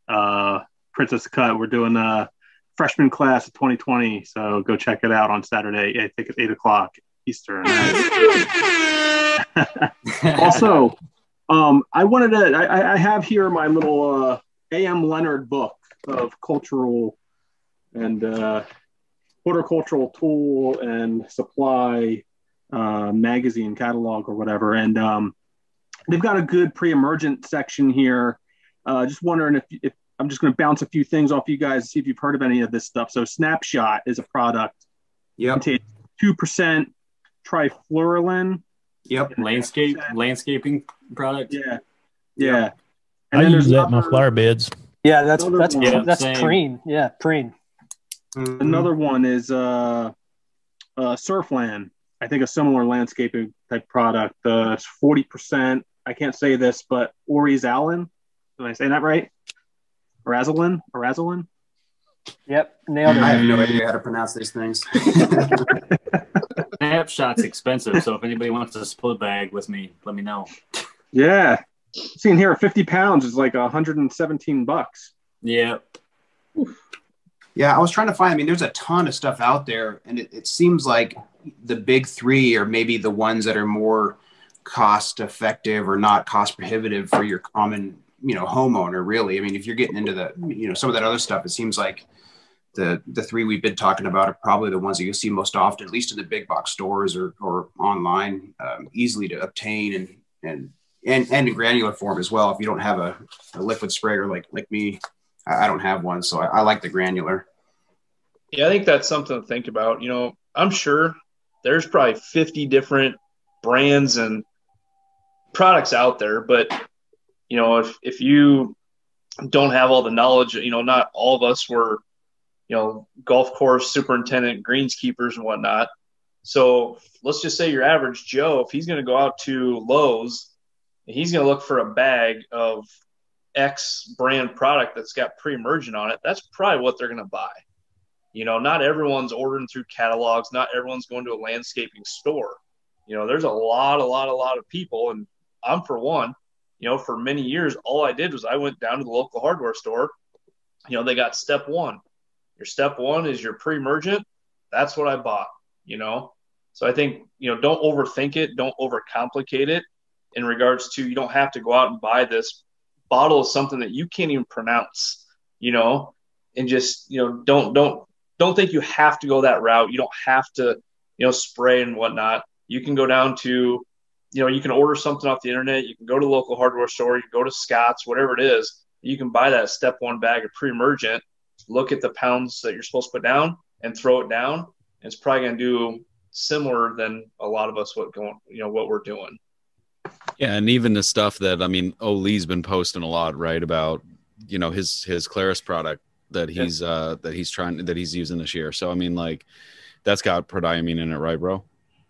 Uh, Princess Cut. We're doing a freshman class of 2020, so go check it out on Saturday. I think it's eight o'clock Eastern. also, um, I wanted to. I, I, have here my little uh, A.M. Leonard book of cultural and uh, horticultural tool and supply uh, magazine catalog or whatever, and um, they've got a good pre-emergent section here. Uh, just wondering if, if I'm just going to bounce a few things off you guys to see if you've heard of any of this stuff. So Snapshot is a product. Yep. Contains two percent trifluralin. Yep. Landscape landscaping product. Yeah. Yeah. And I use that in my flower beds. Yeah, that's that's yeah, that's same. preen. Yeah, preen. Mm-hmm. Another one is uh, uh, Surflan. I think a similar landscaping type product. Uh, it's forty percent. I can't say this, but Oryzalin. Did I say that right? Razelin? Razelin? Yep, nailed it. I have no idea how to pronounce these things. Snapshot's expensive, so if anybody wants to split a bag with me, let me know. Yeah, seeing here, fifty pounds is like hundred and seventeen bucks. Yeah. Yeah, I was trying to find. I mean, there's a ton of stuff out there, and it, it seems like the big three are maybe the ones that are more cost effective or not cost prohibitive for your common, you know, homeowner. Really, I mean, if you're getting into the, you know, some of that other stuff, it seems like the the three we've been talking about are probably the ones that you see most often, at least in the big box stores or or online, um, easily to obtain and and and and in granular form as well. If you don't have a, a liquid sprayer like like me, I, don't have one, so I, I like the granular. Yeah, I think that's something to think about. You know, I'm sure there's probably 50 different brands and products out there, but you know, if if you don't have all the knowledge, you know, not all of us were, you know, golf course superintendent, greenskeepers and whatnot. So let's just say your average Joe, if he's going to go out to Lowe's, he's going to look for a bag of X brand product that's got pre-emergent on it. That's probably what they're going to buy. You know, not everyone's ordering through catalogs. Not everyone's going to a landscaping store. You know, there's a lot, a lot, a lot of people, and I'm for one. You know, for many years, all I did was I went down to the local hardware store. You know, they got step one. Your step one is your pre-emergent. That's what I bought. You know, so I think you know, don't overthink it. Don't overcomplicate it. In regards to, you don't have to go out and buy this bottle of something that you can't even pronounce. You know, and just you know, don't don't don't think you have to go that route. You don't have to, you know, spray and whatnot. You can go down to, you know, you can order something off the internet. You can go to the local hardware store. You can go to Scott's, whatever it is. You can buy that step one bag of pre-emergent. Look at the pounds that you're supposed to put down and throw it down. It's probably going to do similar than a lot of us what going, you know, what we're doing. Yeah, and even the stuff that I mean, Ole's been posting a lot, right, about you know his his Claris product that he's yeah. uh that he's trying that he's using this year. So I mean like that's got prodiamine in it, right, bro?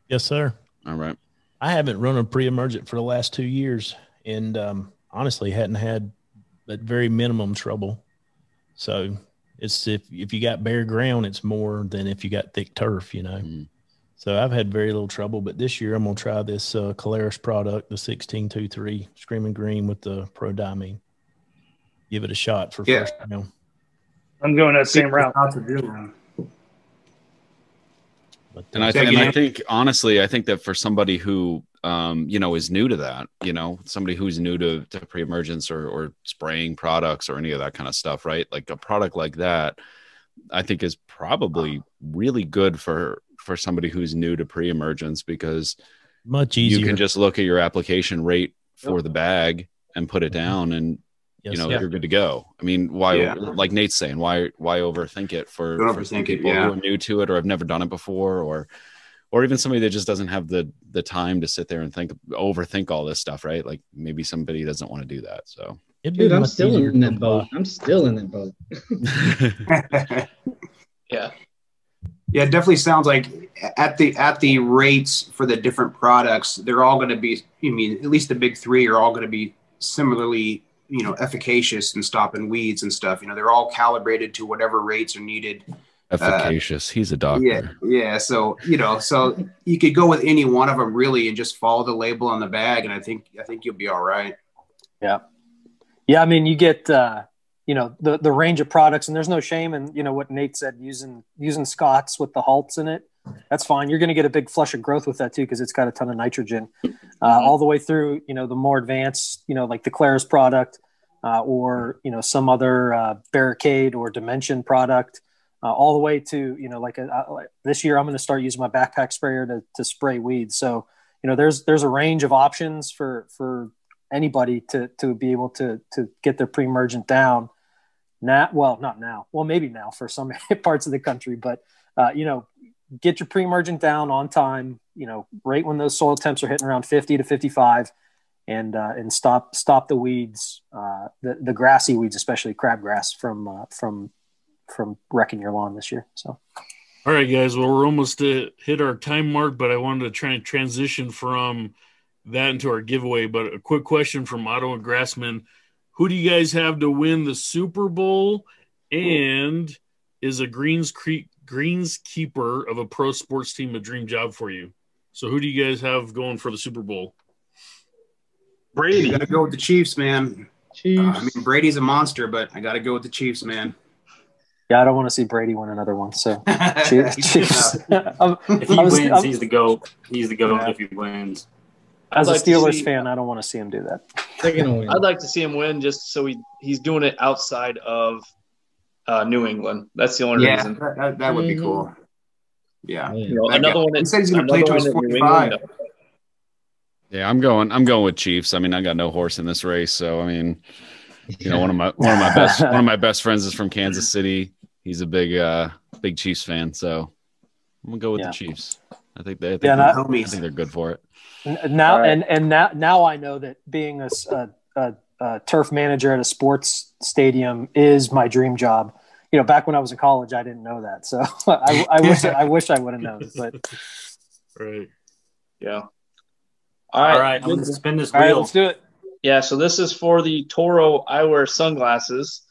Yes, sir. All right. I haven't run a pre-emergent for the last two years, and um, honestly, hadn't had that very minimum trouble. So it's if if you got bare ground, it's more than if you got thick turf, you know. Mm. So I've had very little trouble, but this year I'm gonna try this uh, Caleres product, the sixteen two three Screaming Green with the prodiamine. Give it a shot for yeah. first round. I'm going that same route. And I, th- and I think honestly, I think that for somebody who um, you know is new to that, you know, somebody who's new to, to pre-emergence or, or spraying products or any of that kind of stuff, right? Like a product like that, I think is probably really good for for somebody who's new to pre-emergence because much easier. You can just look at your application rate for the bag and put it mm-hmm. down and Yes, you know, yeah. you're good to go. I mean, why, yeah. like Nate's saying, why, why overthink it for, for some people it, yeah. who are new to it or have never done it before, or, or even somebody that just doesn't have the the time to sit there and think, overthink all this stuff, right? Like maybe somebody doesn't want to do that. So, dude, I'm still in that boat. I'm still in that boat. yeah. Yeah, it definitely sounds like at the at the rates for the different products, they're all going to be. I mean, at least the big three are all going to be similarly you know efficacious in stopping weeds and stuff. You know, they're all calibrated to whatever rates are needed. Efficacious. Uh, He's a doctor. Yeah, yeah. So you know, so you could go with any one of them really, and just follow the label on the bag, and I think I think you'll be all right. Yeah, yeah. I mean, you get uh, you know the the range of products, and there's no shame in you know what Nate said using using Scott's with the halts in it. That's fine. You're going to get a big flush of growth with that too because it's got a ton of nitrogen, uh, all the way through. You know, the more advanced, you know, like the Clarus product, uh, or you know some other uh, barricade or dimension product uh, all the way to you know like, a, uh, like this year i'm going to start using my backpack sprayer to, to spray weeds so you know there's there's a range of options for for anybody to to be able to to get their pre-emergent down now well not now well maybe now for some parts of the country but uh, you know get your pre-emergent down on time you know right when those soil temps are hitting around 50 to 55 and uh, and stop stop the weeds, uh, the the grassy weeds, especially crabgrass, from uh, from from wrecking your lawn this year. So. All right, guys. Well, we're almost to hit our time mark, but I wanted to try and transition from that into our giveaway. But a quick question from Otto and Grassman: Who do you guys have to win the Super Bowl? And is a Greens Creek greenskeeper of a pro sports team a dream job for you? So, who do you guys have going for the Super Bowl? Brady. got to go with the Chiefs, man. Chiefs. Uh, I mean, Brady's a monster, but I got to go with the Chiefs, man. Yeah, I don't want to see Brady win another one. So, Chiefs. if he wins, I'm, he's the goat. He's the goat yeah. if he wins. As like a Steelers see, fan, I don't want to see him do that. I'd like to see him win just so he he's doing it outside of uh, New England. That's the only yeah, reason. That, that, that would mm-hmm. be cool. Yeah, you know, another one. That, he said he's going to play to his forty-five. Yeah, I'm going. I'm going with Chiefs. I mean, I got no horse in this race, so I mean, you know, one of my one of my best one of my best friends is from Kansas City. He's a big uh big Chiefs fan, so I'm gonna go with yeah. the Chiefs. I think they. I think, yeah, I think they're good for it. Now right. and and now now I know that being a, a, a, a, turf manager at a sports stadium is my dream job. You know, back when I was in college, I didn't know that, so I, I wish I wish I would have known. But right, yeah. All right, All right I'm gonna spin this wheel. All right, let's do it. Yeah, so this is for the Toro eyewear sunglasses.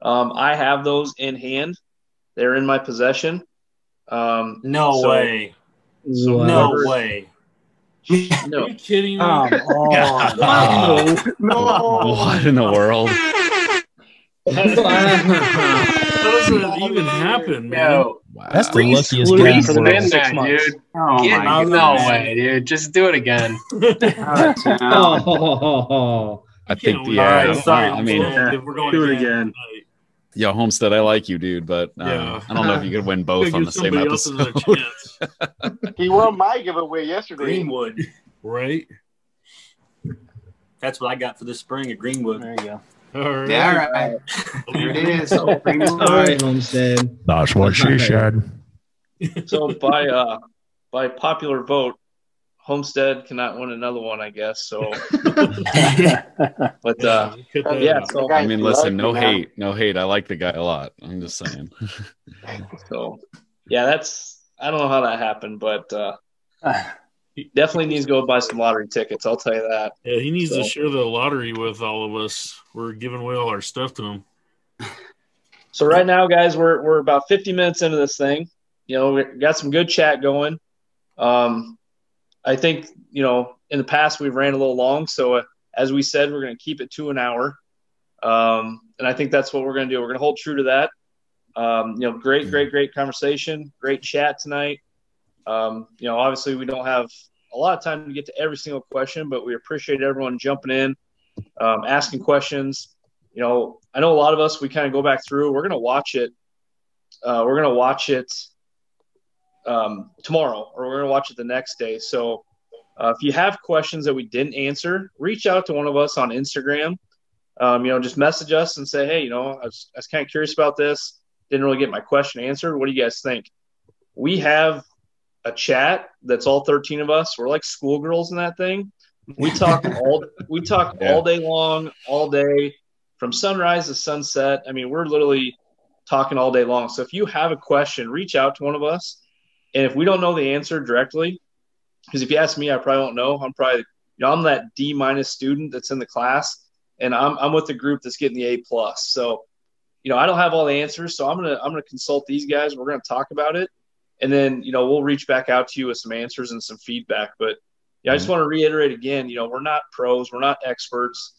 Um, I have those in hand; they're in my possession. Um, no so, way. So no way. No. Are you kidding me? Oh, oh, no. no. What in the world? How does that even happen, man? Wow. That's the luckiest guy for the man, dude. Oh Get, my no way, dude. Just do it again. oh, I think yeah. Right, sorry, I mean, we're going do it again. Yo, Homestead, I like you, dude, but uh, yeah. I don't know if you could win both on the same episode. he won my giveaway yesterday. Greenwood, right? That's what I got for this spring at Greenwood. There you go. All right. Yeah, all right. There it is. all right, Homestead. That's what she said. So by uh by popular vote, Homestead cannot win another one, I guess. So, but uh, yeah. So I mean, listen, no hate, no hate. I like the guy a lot. I'm just saying. so, yeah, that's I don't know how that happened, but uh, he definitely needs to go buy some lottery tickets. I'll tell you that. Yeah, he needs so. to share the lottery with all of us. We're giving away all our stuff to him. So right now, guys, we're we're about 50 minutes into this thing. You know, we got some good chat going. Um, I think you know in the past we've ran a little long, so uh, as we said, we're going to keep it to an hour, um, and I think that's what we're going to do. We're going to hold true to that. Um, you know, great, great, great conversation, great chat tonight. Um, you know, obviously we don't have a lot of time to get to every single question, but we appreciate everyone jumping in, um, asking questions. You know, I know a lot of us, we kind of go back through, we're to watch it. Uh, we're to watch it um, tomorrow or we're to watch it the next day. So uh, if you have questions that we didn't answer, reach out to one of us on Instagram. Um, you know, just message us and say, hey, you know, I was, I was kind of curious about this. Didn't really get my question answered. What do you guys think? We have a chat that's all 13 of us. We're like schoolgirls in that thing. We talk all we talk yeah. all day long, all day from sunrise to sunset. I mean, we're literally talking all day long. So if you have a question, reach out to one of us. And if we don't know the answer directly, because if you ask me, I probably won't know. I'm probably, you know, I'm that D minus student that's in the class, and I'm I'm with the group that's getting the A plus. So, you know, I don't have all the answers, so I'm gonna I'm gonna consult these guys. We're gonna talk about it, and then you know we'll reach back out to you with some answers and some feedback. But yeah, I just mm-hmm. want to reiterate again, you know, we're not pros, we're not experts.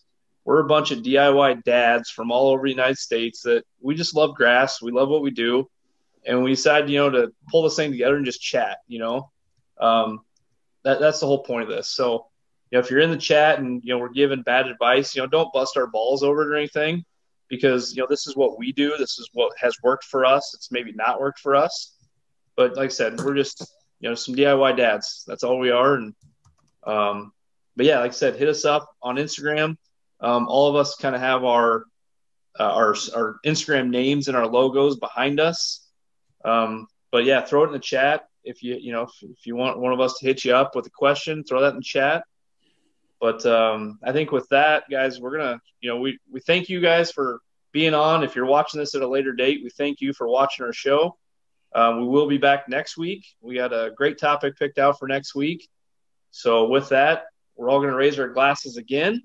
We're a bunch of DIY dads from all over the United States that we just love grass. We love what we do, and we decided, you know, to pull this thing together and just chat. You know, um, that that's the whole point of this. So, you know, if you're in the chat and you know we're giving bad advice, you know, don't bust our balls over it or anything, because you know this is what we do. This is what has worked for us. It's maybe not worked for us, but like I said, we're just you know some DIY dads. That's all we are. And um, but yeah, like I said, hit us up on Instagram. Um, all of us kind of have our uh, our our Instagram names and our logos behind us. Um, but yeah, throw it in the chat if you you know if, if, you want one of us to hit you up with a question, throw that in the chat. But um, I think with that, guys, we're gonna you know we we thank you guys for being on. If you're watching this at a later date, we thank you for watching our show. Um, we will be back next week. We got a great topic picked out for next week. So with that, we're all going to raise our glasses again.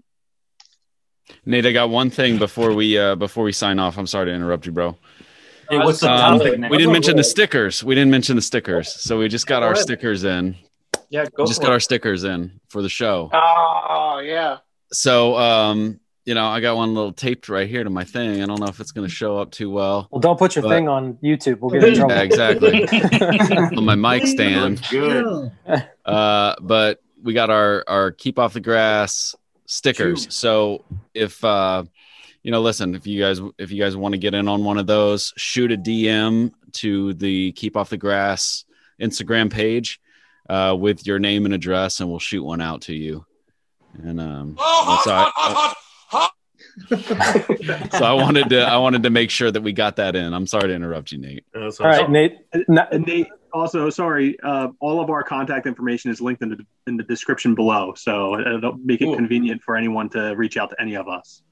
Nate, I got one thing before we uh, before we sign off. I'm sorry to interrupt you, bro. Hey, what's the um, topic? we didn't mention the stickers. We didn't mention the stickers. So we just got our stickers in. Yeah, go we just got it. our stickers in for the show. Oh yeah. So um, you know, I got one little taped right here to my thing. I don't know if it's going to show up too well. Well, don't put your but- thing on YouTube. We'll get in trouble. Yeah, exactly. on my mic stand. Good. Uh, but we got our our keep off the grass stickers. So if uh, you know, listen, if you guys if you guys want to get in on one of those, shoot a DM to the keep off the grass Instagram page uh, with your name and address, and we'll shoot one out to you. And um, so I, so I wanted to I wanted to make sure that we got that in. I'm sorry to interrupt you, Nate. All right, Nate. And Nate, also sorry. Uh, all of our contact information is linked in the in the description below, so it'll make it convenient for anyone to reach out to any of us.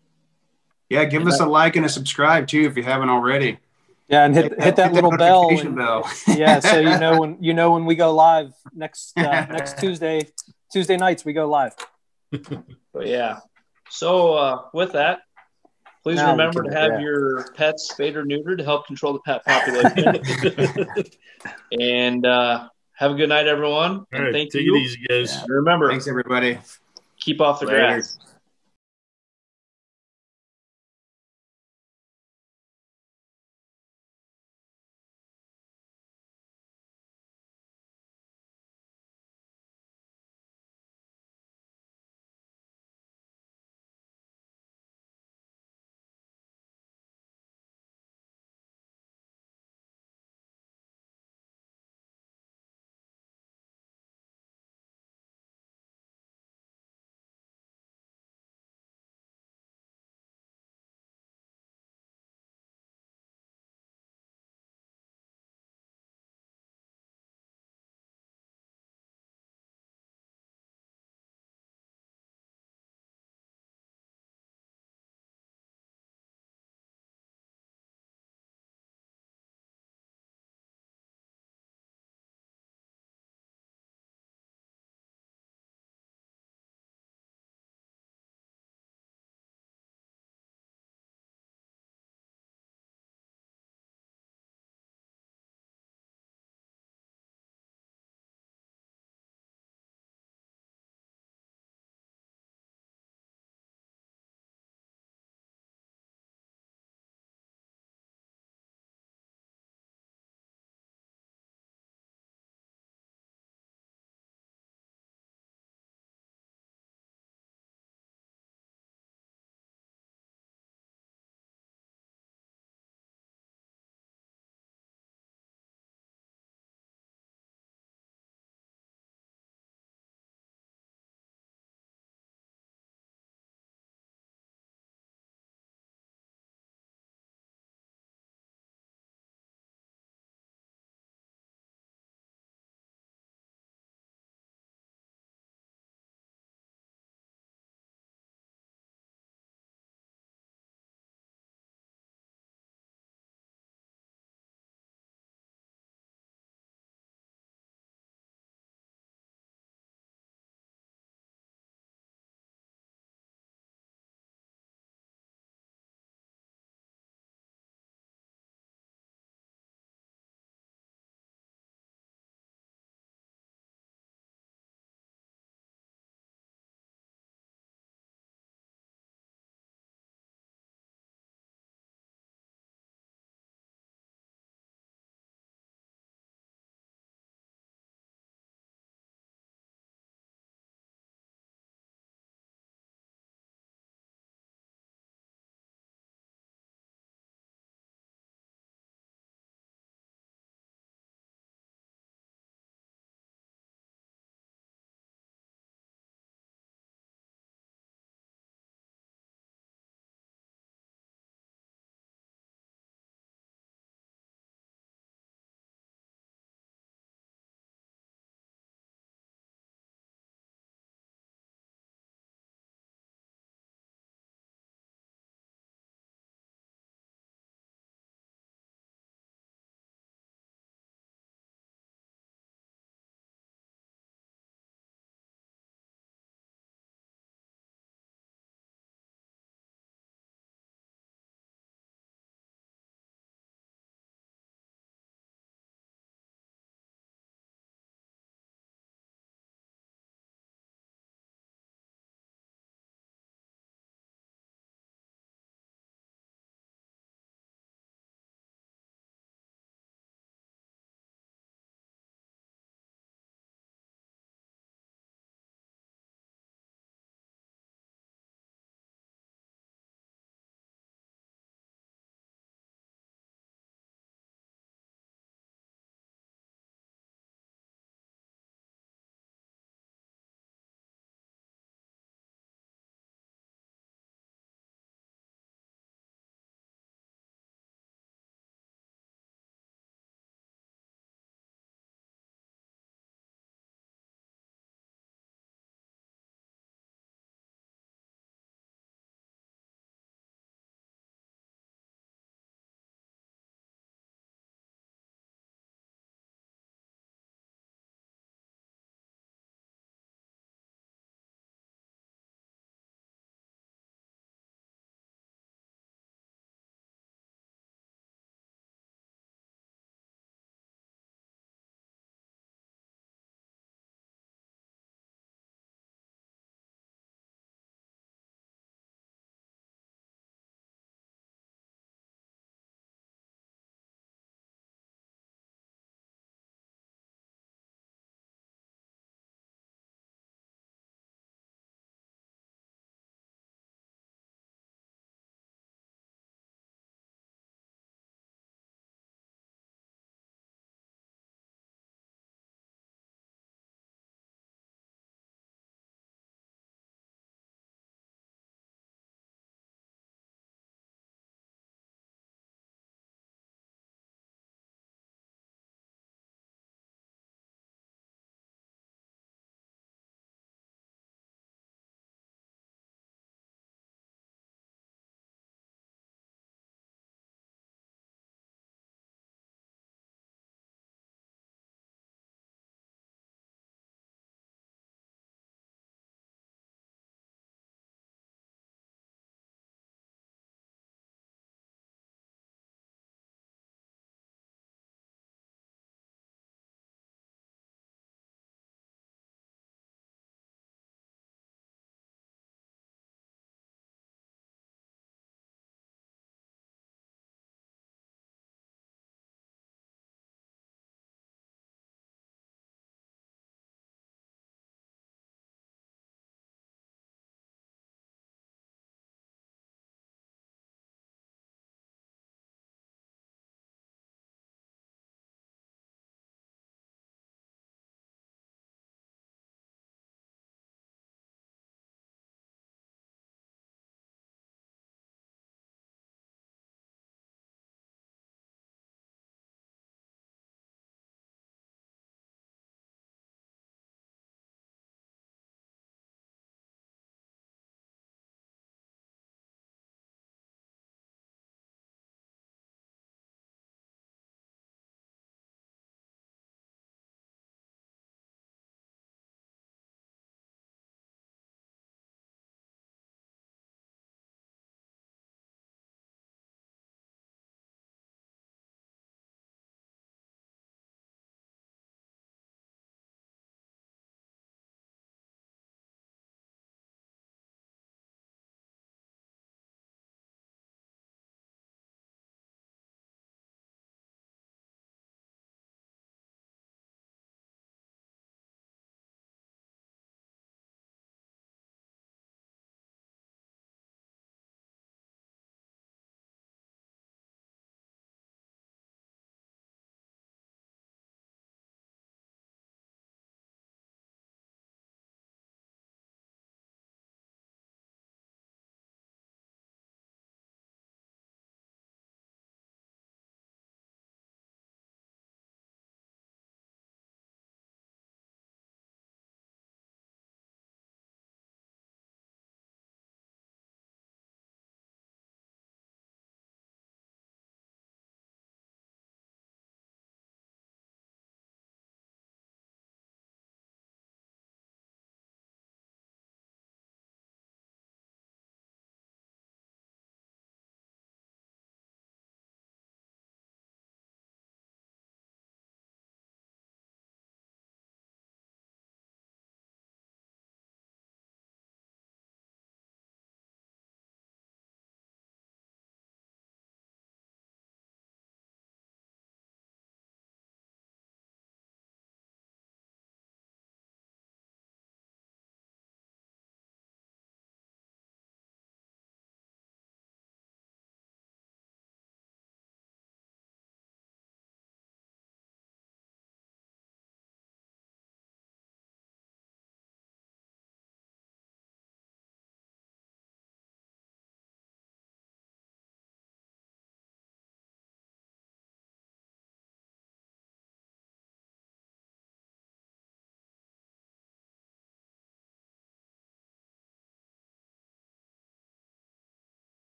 Yeah, give us a like and a subscribe too if you haven't already. Yeah, and hit hit that little bell. and- bell. yeah, so you know when you know when we go live next uh, next Tuesday. Tuesday nights we go live. But yeah. So uh, with that, please Now remember to have yeah. your pets spayed or neutered to help control the pet population. and uh, have a good night, everyone. And right, thank take it easy, guys. And remember, Thanks everybody. keep off the Later. grass.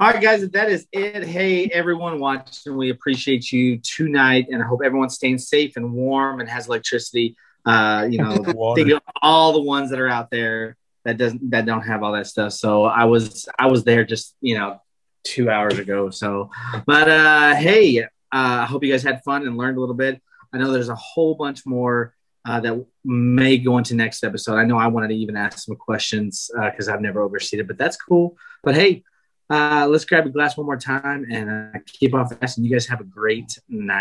All right, guys, that is it. Hey, everyone watching, we appreciate you tonight, and I hope everyone's staying safe and warm and has electricity. Uh, you know, think of all the ones that are out there that doesn't that don't have all that stuff. So I was I was there just you know two hours ago. So, but uh, hey, uh, I hope you guys had fun and learned a little bit. I know there's a whole bunch more uh, that may go into next episode. I know I wanted to even ask some questions because uh, I've never overseen it, but that's cool. But hey, uh, let's grab a glass one more time and uh, keep off fast. And you guys have a great night.